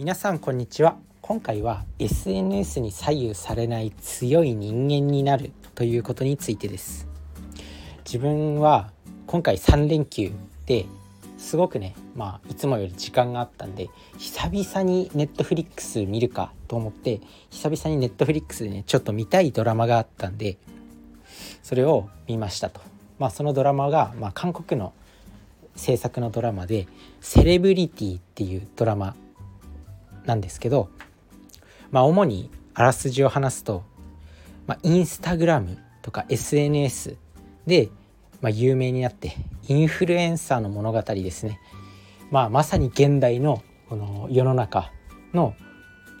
皆さんこんにちは。今回は SNS に左右されない強い人間になるということについてです。自分は今回3連休ですごくねまあいつもより時間があったんで久々にネットフリックス見るかと思って久々にネットフリックスでねちょっと見たいドラマがあったんでそれを見ましたと。まあそのドラマが、まあ、韓国の制作のドラマで「セレブリティ」っていうドラマなんですけど、まあ、主にあらすじを話すと、まあ、インスタグラムとか SNS で、まあ、有名になってインフルエンサーの物語ですね、まあ、まさに現代のこの世の中の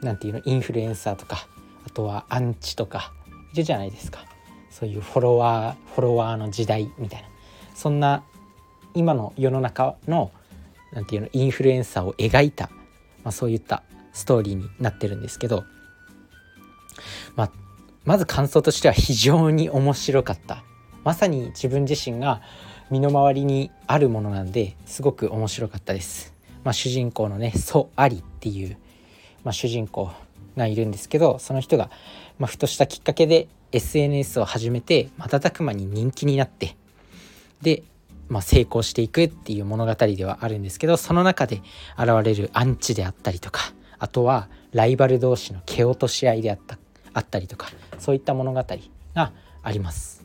何て言うのインフルエンサーとかあとはアンチとかいるじゃないですか。そういうフォロワーフォロワーの時代みたいな。そんな今の世の中のなんていうのインフルエンサーを描いた、まあ、そういったストーリーになってるんですけど、まあ、まず感想としては非常に面白かったまさに自分自身が身の回りにあるものなんですごく面白かったです。まあ、主人公のねソアリっていう、まあ、主人公がいるんですけどその人が、まあ、ふとしたきっかけで SNS を始めて瞬く間に人気になってでまあ、成功していくっていう物語ではあるんですけどその中で現れるアンチであったりとかあとはライバル同士の蹴落とし合いであったあったりとかそういった物語があります。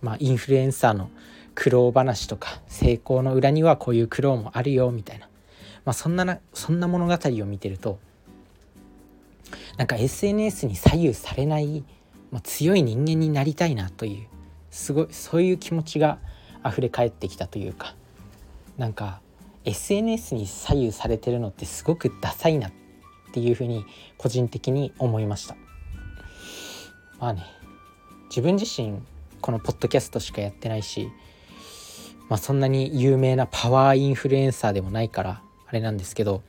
まあ、インフルエンサーの苦労話とか成功の裏にはこういう苦労もあるよみたいな、まあ、そんななそんな物語を見てるとなんか SNS に左右されない、まあ、強い人間になりたいなというすごいそういう気持ちが溢れ返ってきたというかなんか SNS に左右されてるのってすごくダサいなっていうふうに個人的に思いました。まあね自分自身このポッドキャストしかやってないし、まあ、そんなに有名なパワーインフルエンサーでもないからあれなんですけど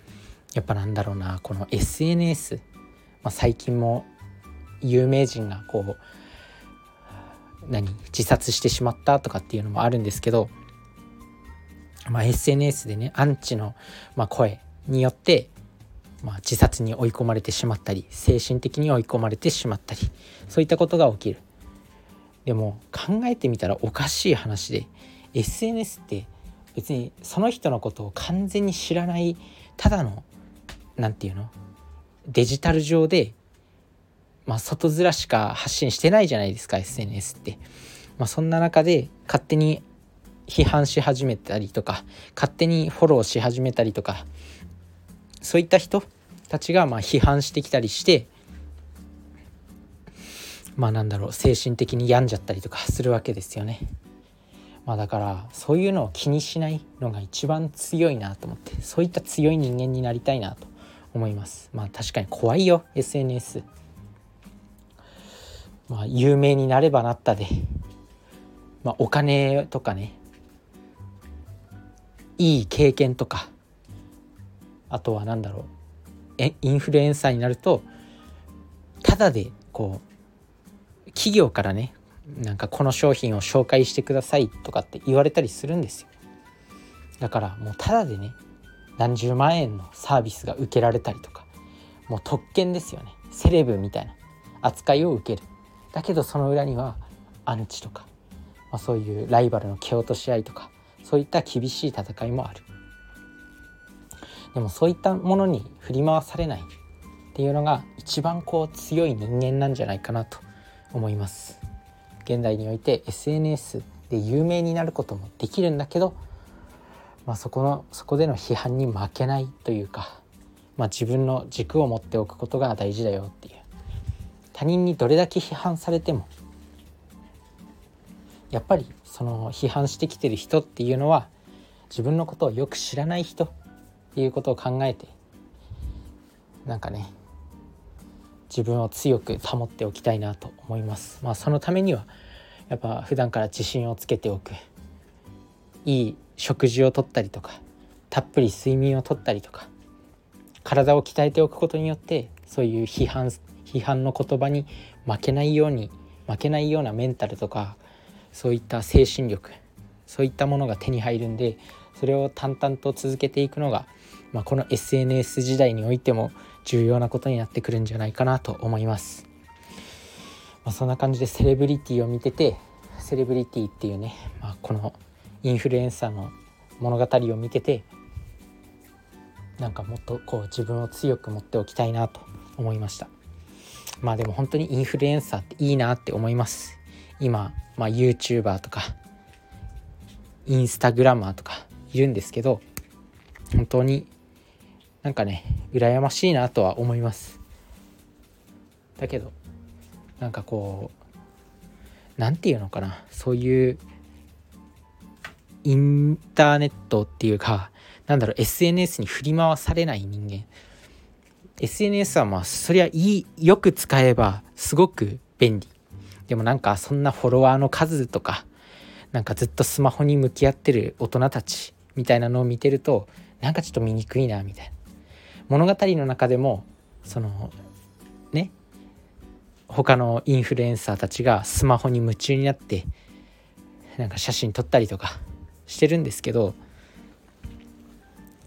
やっぱなんだろうなこの SNS、まあ、最近も有名人がこう何？自殺してしまったとかっていうのもあるんですけど、まあ、SNS でねアンチの、まあ、声によって、まあ、自殺に追い込まれてしまったり精神的に追い込まれてしまったりそういったことが起きる。でも考えてみたらおかしい話で SNS って別にその人のことを完全に知らないただの何て言うの？デジタル上でまあ、外面しか発信してないじゃないですか SNS って。まあ、そんな中で勝手に批判し始めたりとか勝手にフォローし始めたりとかそういった人たちがまあ批判してきたりしてまあなんだろう精神的に病んじゃったりとかするわけですよね。まあだからそういうのを気にしないのが一番強いなと思ってそういった強い人間になりたいなと思います。まあ確かに怖いよ SNS。まあ、有名になればなったで、まあ、お金とかね。いい経験とか。あとは何だろう。インフルエンサーになるとただでこう企業からねなんかこの商品を紹介してくださいとかって言われたりするんですよ。だからもうただでね何十万円のサービスが受けられたりとかもう特権ですよね。セレブみたいな扱いを受ける。だけどその裏にはアンチとか、まあ、そういうライバルの蹴落とし合いとかそういった厳しい戦いもある。でもそういったものに振り回されないっていうのが一番こう強い人間なんじゃないかなと思います。現代において SNS で有名になることもできるんだけど、まあ、そこのそこでの批判に負けないというか、まあ、自分の軸を持っておくことが大事だよっていう。他人にどれだけ批判されてもやっぱりその批判してきてる人っていうのは自分のことをよく知らない人っていうことを考えてなんかね自分を強く保っておきたいなと思います。まあそのためにはやっぱ普段から自信をつけておくいい食事をとったりとかたっぷり睡眠をとったりとか体を鍛えておくことによってそういう批判批判の言葉に負けないように負けないようなメンタルとかそういった精神力そういったものが手に入るんでそれを淡々と続けていくのが、まあ、この SNS 時代においても重要なことになってくるんじゃないかなと思います。まあ、そんな感じでセレブリティを見ててセレブリティっていうね、まあ、このインフルエンサーの物語を見ててなんかもっとこう自分を強く持っておきたいなと思いましたまあでも本当にインフルエンサーっていいなって思います。今、まあ、YouTuber とかインスタグラマーとかいるんですけど本当になんかね羨ましいなとは思います。だけどなんかこう何て言うのかなそういうインターネットっていうかなんだろう SNS に振り回されない人間。SNS はまあそりゃいいよく使えばすごく便利。でもなんかそんなフォロワーの数とかなんかずっとスマホに向き合ってる大人たちみたいなのを見てるとなんかちょっと見にくいなみたいな。物語の中でもそのね他のインフルエンサーたちがスマホに夢中になってなんか写真撮ったりとかしてるんですけど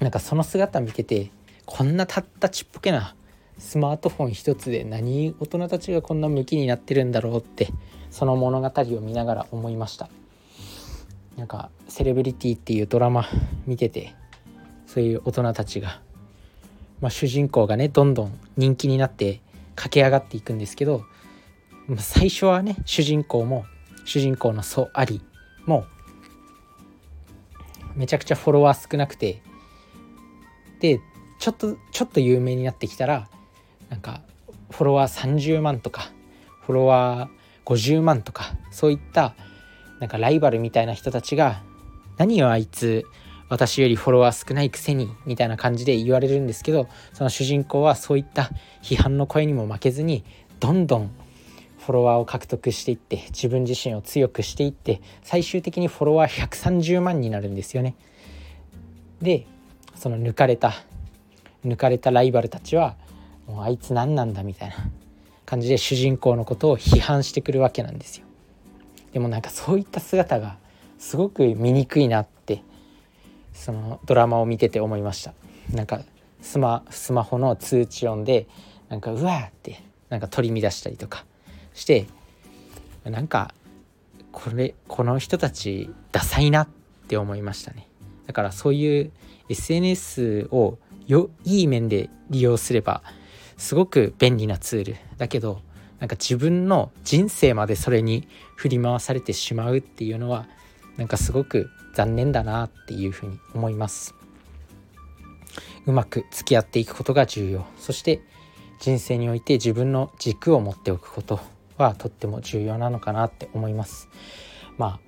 なんかその姿見ててこんなたったちっぽけなスマートフォン一つで何大人たちがこんな向きになってるんだろうってその物語を見ながら思いました。なんか「セレブリティ」っていうドラマ見ててそういう大人たちが、まあ、主人公がねどんどん人気になって駆け上がっていくんですけど最初はね主人公も主人公の祖ありもめちゃくちゃフォロワー少なくてでちょっとちょっと有名になってきたらなんかフォロワー30万とかフォロワー50万とかそういったなんかライバルみたいな人たちが何よあいつ私よりフォロワー少ないくせにみたいな感じで言われるんですけどその主人公はそういった批判の声にも負けずにどんどんフォロワーを獲得していって自分自身を強くしていって最終的にフォロワー130万になるんですよね。でその抜かれた抜かれたライバルたちはもうあいつ何なんだみたいな感じで主人公のことを批判してくるわけなんですよ。でもなんかそういった姿がすごく醜いなってそのドラマを見てて思いました。なんかスマスマホの通知音でなんかうわーってなんか取り乱したりとかしてなんかこれこの人たちダサいなって思いましたねだからそういう SNS をよいい面で利用すればすごく便利なツール。だけどなんか自分の人生までそれに振り回されてしまうっていうのはなんかすごく残念だなっていうふうに思います。うまく付き合っていくことが重要。そして人生において自分の軸を持っておくことはとっても重要なのかなって思います。まあ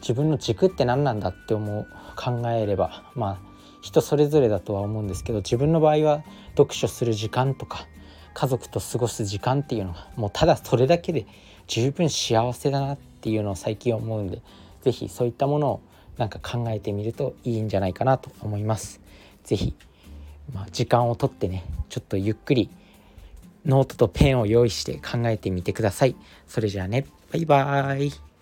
自分の軸って何なんだって思う考えればまあ人それぞれだとは思うんですけど自分の場合は読書する時間とか家族と過ごす時間っていうのがもうただそれだけで十分幸せだなっていうのを最近思うんで是非そういったものをなんか考えてみるといいんじゃないかなと思います。是非まあ、時間をとってねちょっとゆっくりノートとペンを用意して考えてみてください。それじゃあねバイバーイ